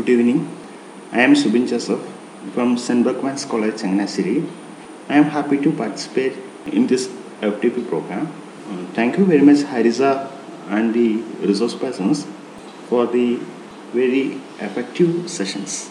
Good evening. I am Subin Joseph from St. Berchmans College, city I am happy to participate in this FTP program. Uh, thank you very much, Hariza and the resource persons for the very effective sessions.